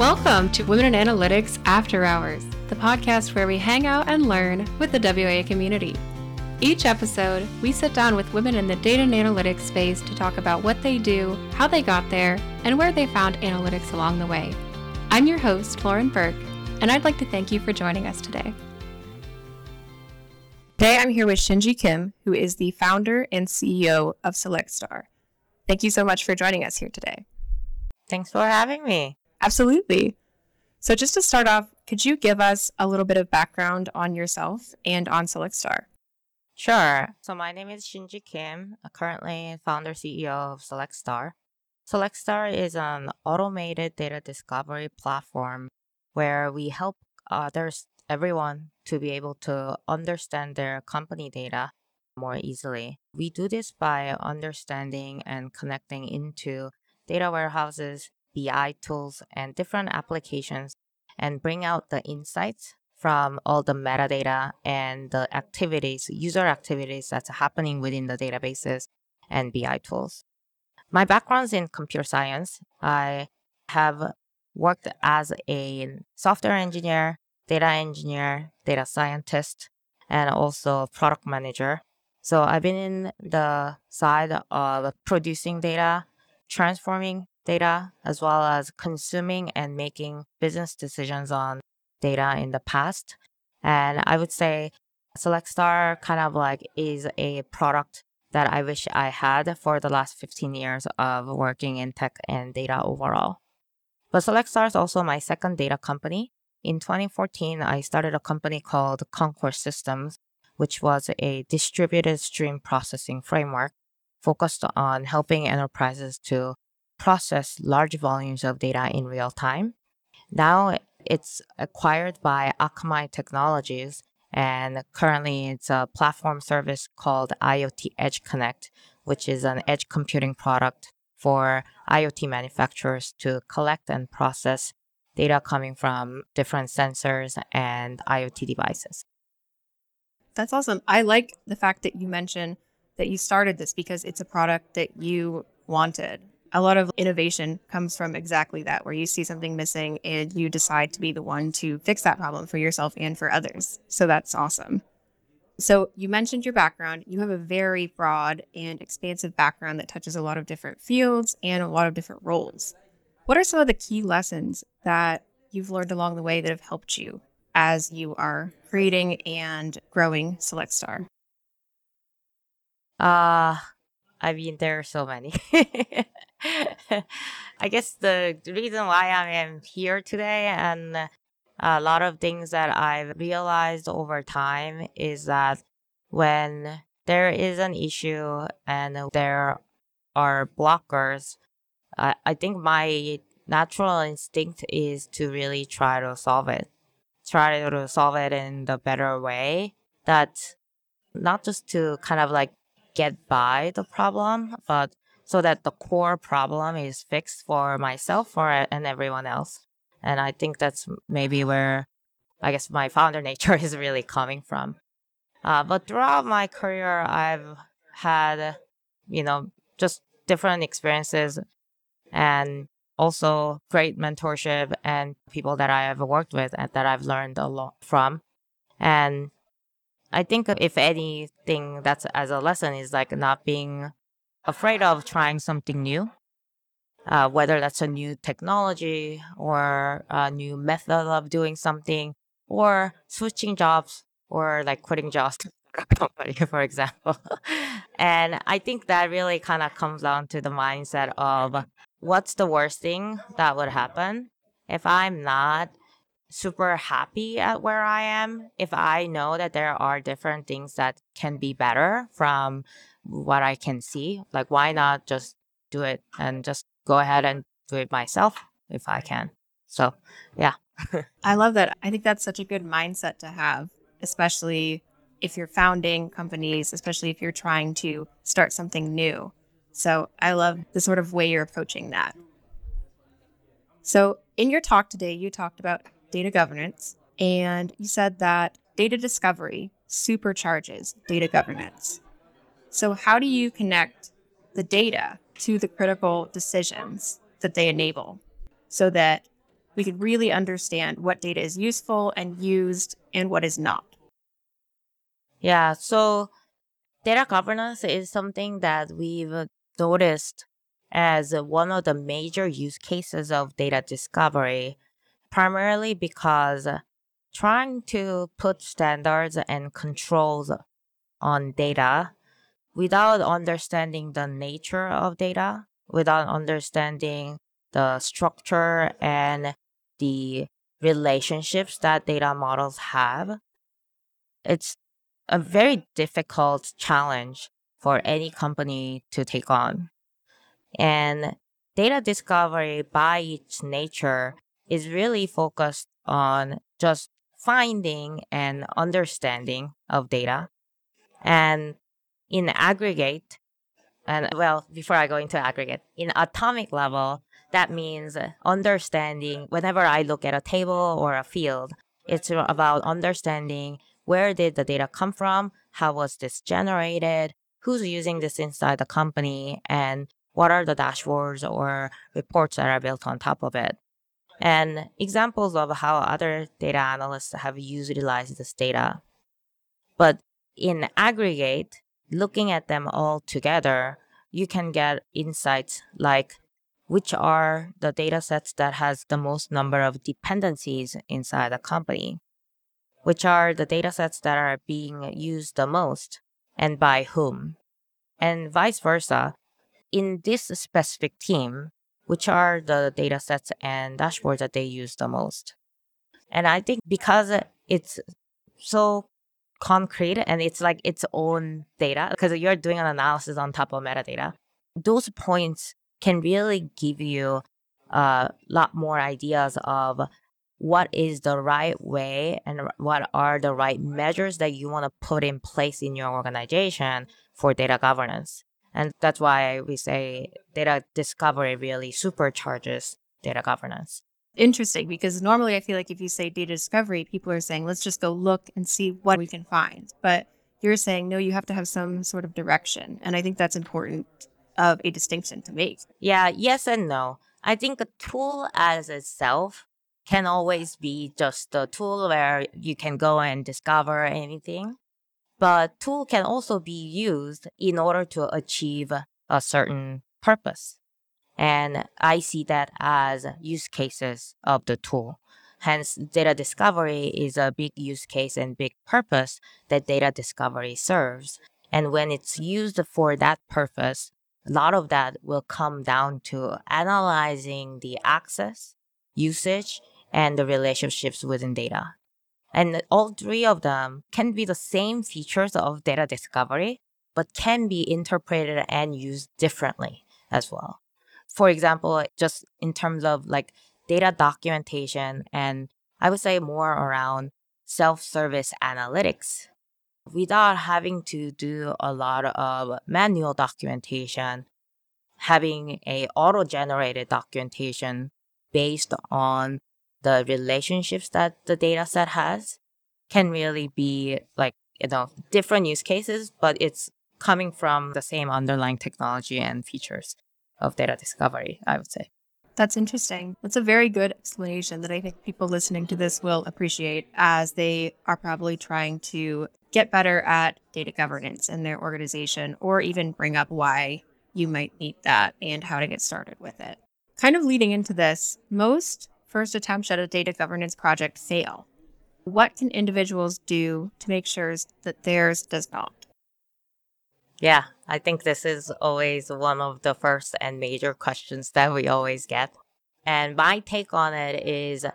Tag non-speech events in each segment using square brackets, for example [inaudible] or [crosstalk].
Welcome to Women in Analytics After Hours, the podcast where we hang out and learn with the WA community. Each episode, we sit down with women in the data and analytics space to talk about what they do, how they got there, and where they found analytics along the way. I'm your host, Lauren Burke, and I'd like to thank you for joining us today. Today, I'm here with Shinji Kim, who is the founder and CEO of Select Star. Thank you so much for joining us here today. Thanks for having me. Absolutely. So, just to start off, could you give us a little bit of background on yourself and on Select Star? Sure. So, my name is Shinji Kim, uh, currently founder CEO of Select Star. SelectStar is an automated data discovery platform where we help others, everyone, to be able to understand their company data more easily. We do this by understanding and connecting into data warehouses BI tools and different applications and bring out the insights from all the metadata and the activities, user activities that's happening within the databases and BI tools. My background's in computer science. I have worked as a software engineer, data engineer, data scientist, and also product manager. So I've been in the side of producing data, transforming data as well as consuming and making business decisions on data in the past. And I would say Select Star kind of like is a product that I wish I had for the last 15 years of working in tech and data overall. But Select Star is also my second data company. In 2014, I started a company called Concord Systems, which was a distributed stream processing framework focused on helping enterprises to process large volumes of data in real time. Now it's acquired by Akamai Technologies, and currently it's a platform service called IoT Edge Connect, which is an edge computing product for IoT manufacturers to collect and process data coming from different sensors and IoT devices. That's awesome. I like the fact that you mentioned that you started this because it's a product that you wanted a lot of innovation comes from exactly that, where you see something missing and you decide to be the one to fix that problem for yourself and for others. So that's awesome. So you mentioned your background. You have a very broad and expansive background that touches a lot of different fields and a lot of different roles. What are some of the key lessons that you've learned along the way that have helped you as you are creating and growing Select Star? Uh, I mean, there are so many. [laughs] I guess the reason why I am here today and a lot of things that I've realized over time is that when there is an issue and there are blockers, I, I think my natural instinct is to really try to solve it. Try to solve it in the better way that not just to kind of like get by the problem, but so that the core problem is fixed for myself for and everyone else. And I think that's maybe where I guess my founder [laughs] nature is really coming from. Uh, but throughout my career, I've had, you know, just different experiences and also great mentorship and people that I have worked with and that I've learned a lot from. And I think if anything that's as a lesson is like not being afraid of trying something new, uh, whether that's a new technology or a new method of doing something or switching jobs or like quitting jobs [laughs] company, for example. [laughs] and I think that really kind of comes down to the mindset of what's the worst thing that would happen if I'm not super happy at where I am if I know that there are different things that can be better from what I can see. Like, why not just do it and just go ahead and do it myself if I can? So, yeah. [laughs] I love that. I think that's such a good mindset to have, especially if you're founding companies, especially if you're trying to start something new. So, I love the sort of way you're approaching that. So, in your talk today, you talked about data governance, and you said that data discovery supercharges data governance. So, how do you connect the data to the critical decisions that they enable so that we can really understand what data is useful and used and what is not? Yeah, so data governance is something that we've noticed as one of the major use cases of data discovery, primarily because trying to put standards and controls on data without understanding the nature of data, without understanding the structure and the relationships that data models have, it's a very difficult challenge for any company to take on. And data discovery by its nature is really focused on just finding and understanding of data. And in aggregate, and well, before I go into aggregate, in atomic level, that means understanding whenever I look at a table or a field, it's about understanding where did the data come from, how was this generated, who's using this inside the company, and what are the dashboards or reports that are built on top of it. And examples of how other data analysts have utilized this data. But in aggregate, looking at them all together, you can get insights like which are the data sets that has the most number of dependencies inside a company, which are the data sets that are being used the most and by whom, and vice versa. In this specific team, which are the data sets and dashboards that they use the most. And I think because it's so concrete and it's like its own data because you're doing an analysis on top of metadata those points can really give you a lot more ideas of what is the right way and what are the right measures that you want to put in place in your organization for data governance and that's why we say data discovery really supercharges data governance interesting because normally I feel like if you say data discovery, people are saying, let's just go look and see what we can find. But you're saying, no, you have to have some sort of direction. And I think that's important of a distinction to make. Yeah, yes and no. I think a tool as itself can always be just a tool where you can go and discover anything. But tool can also be used in order to achieve a certain purpose. And I see that as use cases of the tool. Hence, data discovery is a big use case and big purpose that data discovery serves. And when it's used for that purpose, a lot of that will come down to analyzing the access, usage, and the relationships within data. And all three of them can be the same features of data discovery, but can be interpreted and used differently as well for example, just in terms of like data documentation and I would say more around self-service analytics without having to do a lot of manual documentation having a auto-generated documentation based on the relationships that the data set has can really be like you know different use cases but it's coming from the same underlying technology and features of data discovery, I would say. That's interesting. That's a very good explanation that I think people listening to this will appreciate as they are probably trying to get better at data governance in their organization or even bring up why you might need that and how to get started with it. Kind of leading into this, most first attempts at a data governance project fail. What can individuals do to make sure that theirs does not? Yeah, I think this is always one of the first and major questions that we always get. And my take on it is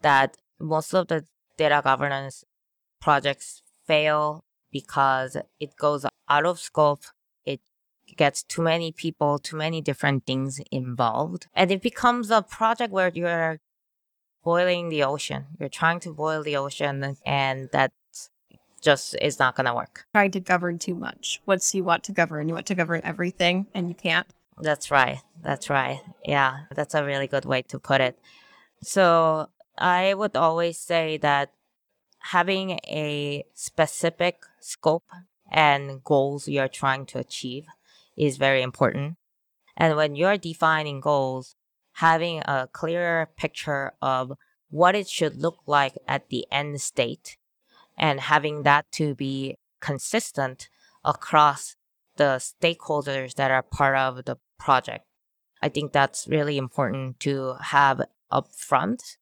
that most of the data governance projects fail because it goes out of scope. Gets too many people, too many different things involved. And it becomes a project where you're boiling the ocean. You're trying to boil the ocean and that just is not going to work. Trying to govern too much. Once you want to govern, you want to govern everything and you can't. That's right. That's right. Yeah, that's a really good way to put it. So I would always say that having a specific scope and goals you're trying to achieve is very important. And when you're defining goals, having a clearer picture of what it should look like at the end state and having that to be consistent across the stakeholders that are part of the project. I think that's really important to have upfront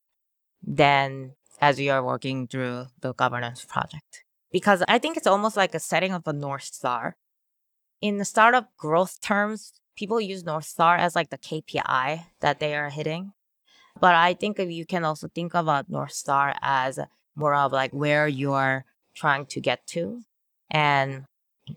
than as you are working through the governance project. Because I think it's almost like a setting of a North Star. In the startup growth terms, people use North Star as like the KPI that they are hitting. But I think you can also think about North Star as more of like where you are trying to get to and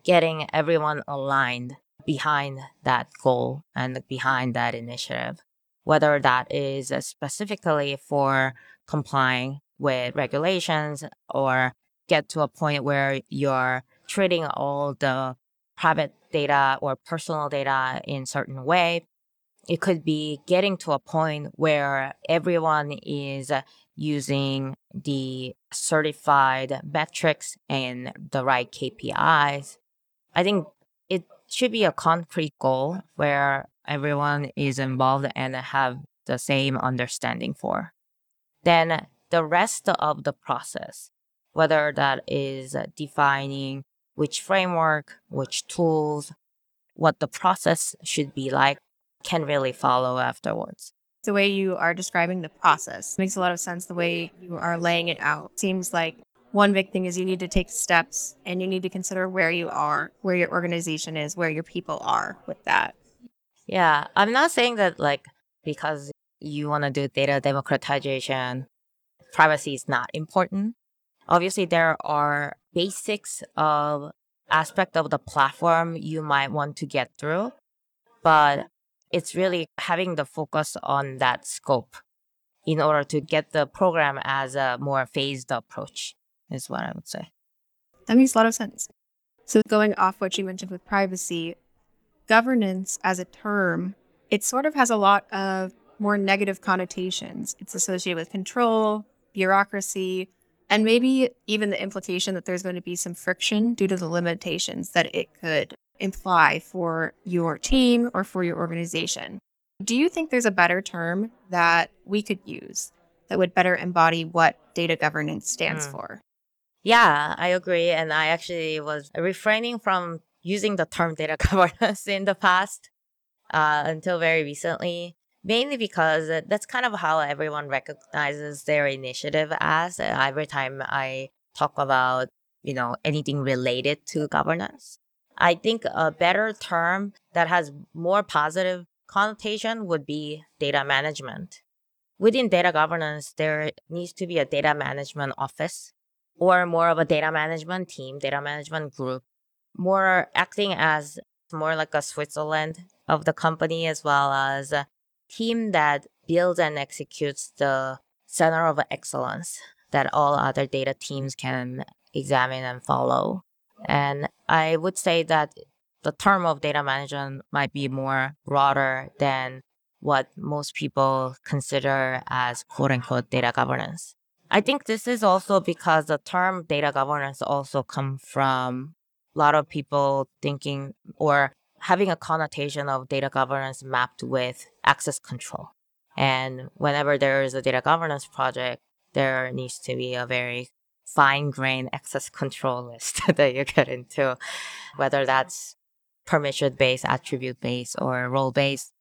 getting everyone aligned behind that goal and behind that initiative, whether that is uh, specifically for complying with regulations or get to a point where you're treating all the private data or personal data in certain way it could be getting to a point where everyone is using the certified metrics and the right KPIs. I think it should be a concrete goal where everyone is involved and have the same understanding for. Then the rest of the process, whether that is defining which framework, which tools, what the process should be like, can really follow afterwards. The way you are describing the process makes a lot of sense. The way you are laying it out seems like one big thing is you need to take steps and you need to consider where you are, where your organization is, where your people are with that. Yeah, I'm not saying that like because you want to do data democratization, privacy is not important. Obviously, there are basics of aspect of the platform you might want to get through, but it's really having the focus on that scope in order to get the program as a more phased approach is what I would say. That makes a lot of sense. So going off what you mentioned with privacy, governance as a term, it sort of has a lot of more negative connotations. It's associated with control, bureaucracy, and maybe even the implication that there's going to be some friction due to the limitations that it could imply for your team or for your organization. Do you think there's a better term that we could use that would better embody what data governance stands mm. for? Yeah, I agree. And I actually was refraining from using the term data [laughs] governance in the past uh, until very recently, mainly because uh, that's kind of how everyone recognizes their initiative as. Uh, every time I talk about, you know, anything related to governance. I think a better term that has more positive connotation would be data management. Within data governance, there needs to be a data management office or more of a data management team, data management group, more acting as more like a Switzerland of the company as well as a team that builds and executes the center of excellence that all other data teams can examine and follow. And I would say that the term of data management might be more broader than what most people consider as quote unquote data governance. I think this is also because the term data governance also come from a lot of people thinking or having a connotation of data governance mapped with access control. And whenever there is a data governance project, there needs to be a very fine grained access control [laughs] list [laughs] that you get into, whether that's permission based, attribute based, or role based.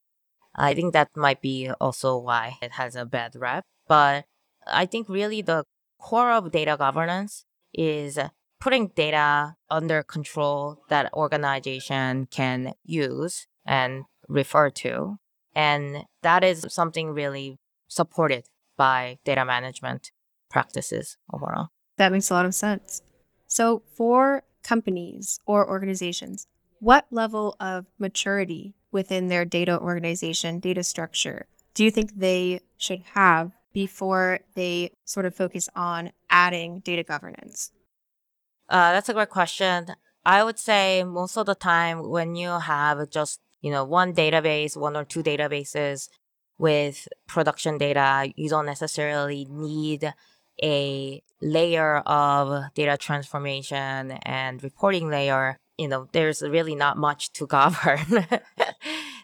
I think that might be also why it has a bad rep. But I think really the core of data governance is putting data under control that organization can use and refer to. And that is something really supported by data management practices overall. That makes a lot of sense. So, for companies or organizations, what level of maturity within their data organization, data structure, do you think they should have before they sort of focus on adding data governance? Uh, that's a great question. I would say most of the time when you have just you know one database, one or two databases with production data, you don't necessarily need a layer of data transformation and reporting layer, you know, there's really not much to [laughs] govern.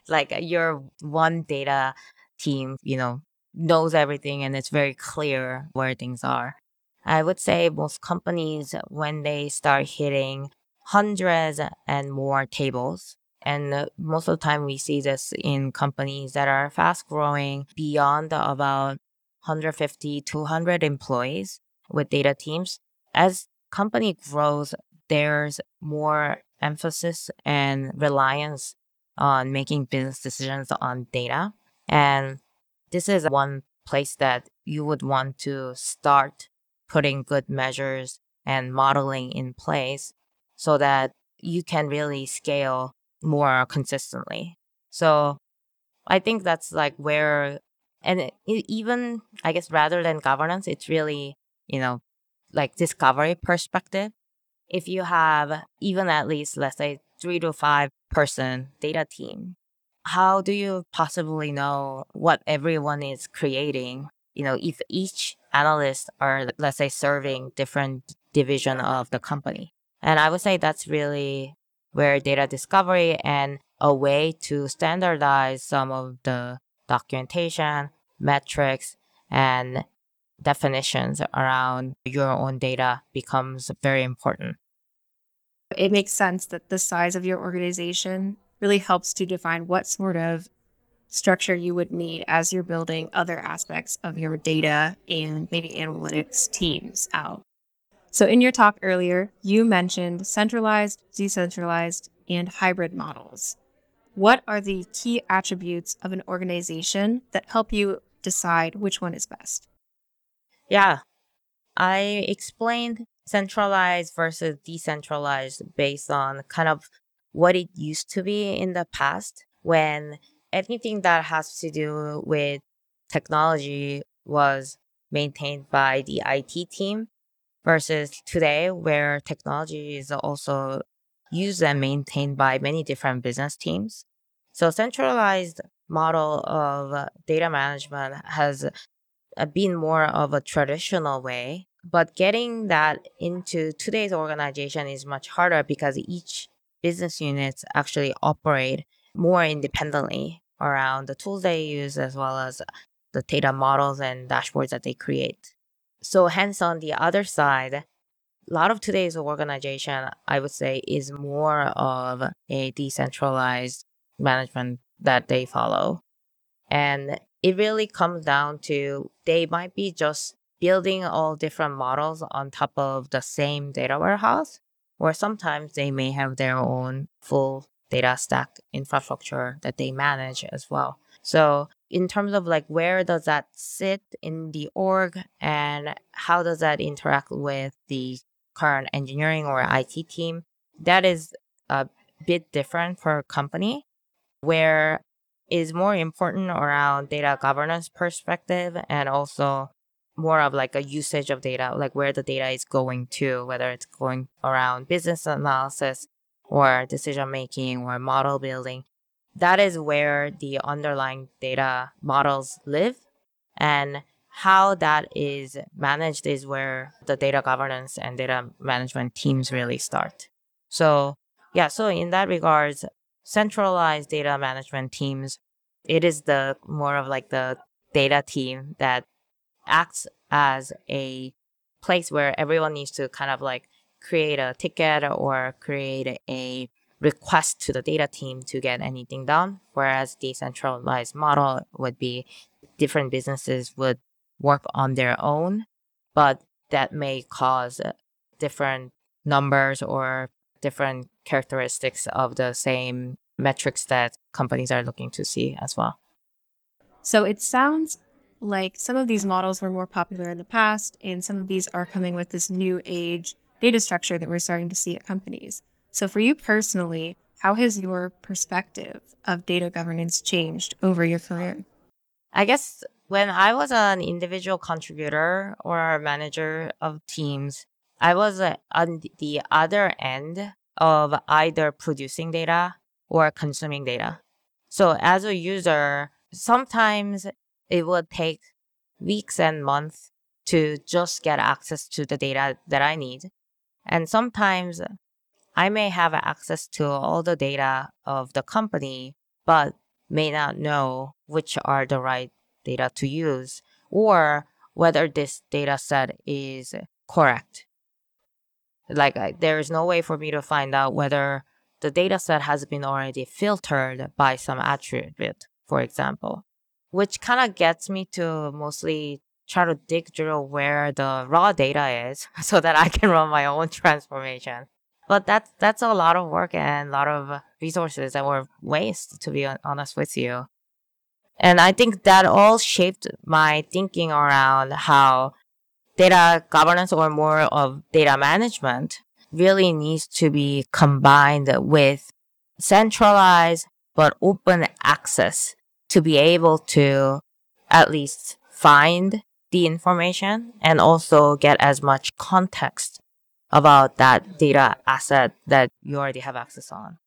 like your one data team, you know, knows everything and it's very clear where things are. I would say most companies, when they start hitting hundreds and more tables, and uh, most of the time we see this in companies that are fast growing beyond about 150, 200 employees with data teams. As company grows, there's more emphasis and reliance on making business decisions on data. And this is one place that you would want to start putting good measures and modeling in place so that you can really scale more consistently. So I think that's like where, and it, even I guess rather than governance, it's really, you know, like discovery perspective. If you have even at least, let's say, three to five person data team, how do you possibly know what everyone is creating? You know, if each analyst are, let's say, serving different division of the company. And I would say that's really where data discovery and a way to standardize some of the documentation, metrics, and definitions around your own data becomes very important. It makes sense that the size of your organization really helps to define what sort of structure you would need as you're building other aspects of your data and maybe analytics teams out. So, in your talk earlier, you mentioned centralized, decentralized, and hybrid models. What are the key attributes of an organization that help you decide which one is best? Yeah, I explained centralized versus decentralized based on kind of what it used to be in the past when anything that has to do with technology was maintained by the IT team versus today where technology is also used and maintained by many different business teams. So centralized model of data management has uh, been more of a traditional way, but getting that into today's organization is much harder because each business units actually operate more independently around the tools they use as well as the data models and dashboards that they create. So hence on the other side, a lot of today's organization, I would say, is more of a decentralized management that they follow. And it really comes down to they might be just building all different models on top of the same data warehouse, or sometimes they may have their own full data stack infrastructure that they manage as well. So in terms of like where does that sit in the org and how does that interact with the current engineering or IT team, that is a bit different for a company where is more important around data governance perspective and also more of like a usage of data, like where the data is going to, whether it's going around business analysis or decision making or model building. That is where the underlying data models live and how that is managed is where the data governance and data management teams really start. So yeah so in that regards centralized data management teams it is the more of like the data team that acts as a place where everyone needs to kind of like create a ticket or create a request to the data team to get anything done. Whereas decentralized model would be different businesses would work on their own, but that may cause uh, different numbers or different characteristics of the same metrics that companies are looking to see as well. So it sounds like some of these models were more popular in the past, and some of these are coming with this new age data structure that we're starting to see at companies. So, for you personally, how has your perspective of data governance changed over your career? I guess when I was an individual contributor or a manager of teams, I was uh, on the other end of either producing data or consuming data. So, as a user, sometimes it would take weeks and months to just get access to the data that I need. And sometimes I may have access to all the data of the company, but may not know which are the right data to use or whether this data set is correct. Like, I, there is no way for me to find out whether the data set has been already filtered by some attribute, for example, which kind of gets me to mostly try to dig through where the raw data is [laughs] so that I can run my own transformation. But that's that's a lot of work and a lot of resources that were waste, to be honest with you. And I think that all shaped my thinking around how data governance or more of data management really needs to be combined with centralized but open access to be able to at least find the information and also get as much context about that data asset that you already have access on.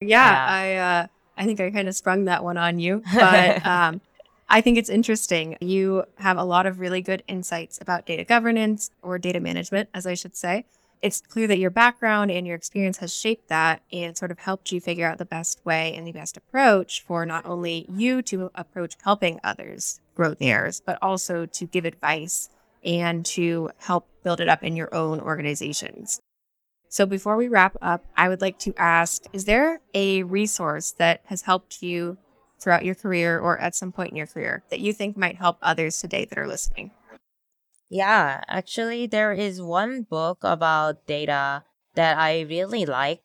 Yeah, yeah. I uh, I think I kind of sprung that one on you, [laughs] but um, I think it's interesting. You have a lot of really good insights about data governance or data management, as I should say it's clear that your background and your experience has shaped that and sort of helped you figure out the best way and the best approach for not only you to approach helping others grow theirs, but also to give advice and to help build it up in your own organizations. So before we wrap up, I would like to ask Is there a resource that has helped you throughout your career or at some point in your career that you think might help others today that are listening? Yeah, actually, there is one book about data that I really like,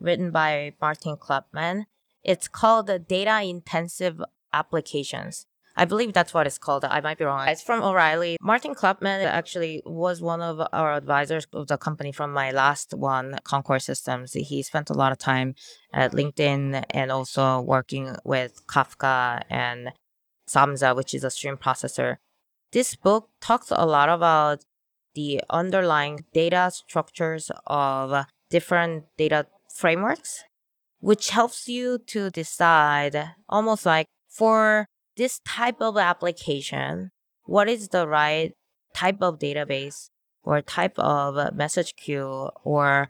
written by Martin Kleppmann. It's called Data Intensive Applications. I believe that's what it's called. I might be wrong. It's from O'Reilly. Martin Kleppmann actually was one of our advisors of the company from my last one, Concord Systems. He spent a lot of time at LinkedIn and also working with Kafka and Samza, which is a stream processor. This book talks a lot about the underlying data structures of different data frameworks, which helps you to decide almost like for this type of application, what is the right type of database or type of message queue or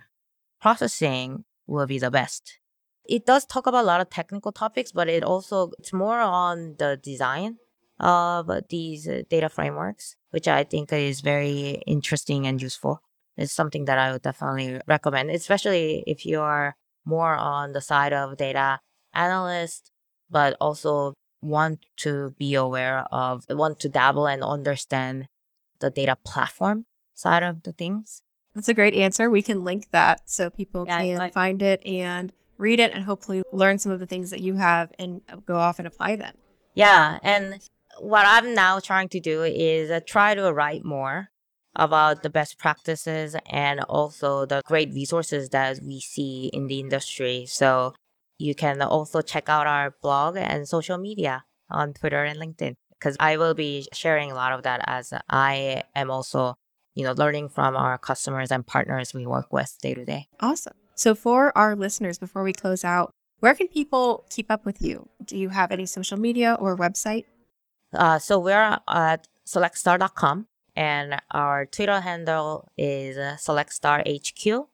processing will be the best. It does talk about a lot of technical topics, but it also it's more on the design of these data frameworks, which I think is very interesting and useful. It's something that I would definitely recommend, especially if you are more on the side of data analyst, but also want to be aware of, want to dabble and understand the data platform side of the things. That's a great answer. We can link that so people yeah, can find it and read it and hopefully learn some of the things that you have and go off and apply them. Yeah. And what I'm now trying to do is uh, try to write more about the best practices and also the great resources that we see in the industry. So you can also check out our blog and social media on Twitter and LinkedIn because I will be sharing a lot of that as I am also, you know, learning from our customers and partners we work with day to day. Awesome. So for our listeners, before we close out, where can people keep up with you? Do you have any social media or website? Uh, so we're at selectstar.com and our Twitter handle is selectstarhq.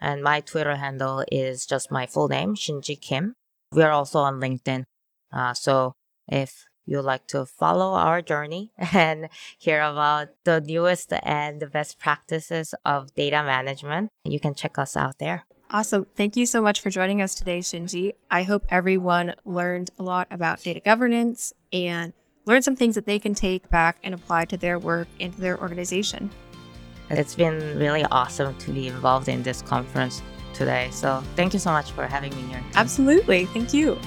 And my Twitter handle is just my full name, Shinji Kim. We're also on LinkedIn. Uh, so if you'd like to follow our journey [laughs] and hear about the newest and the best practices of data management, you can check us out there. Awesome. Thank you so much for joining us today, Shinji. I hope everyone learned a lot about data governance and learn some things that they can take back and apply to their work and to their organization. It's been really awesome to be involved in this conference today. So thank you so much for having me here. Absolutely. Thank you.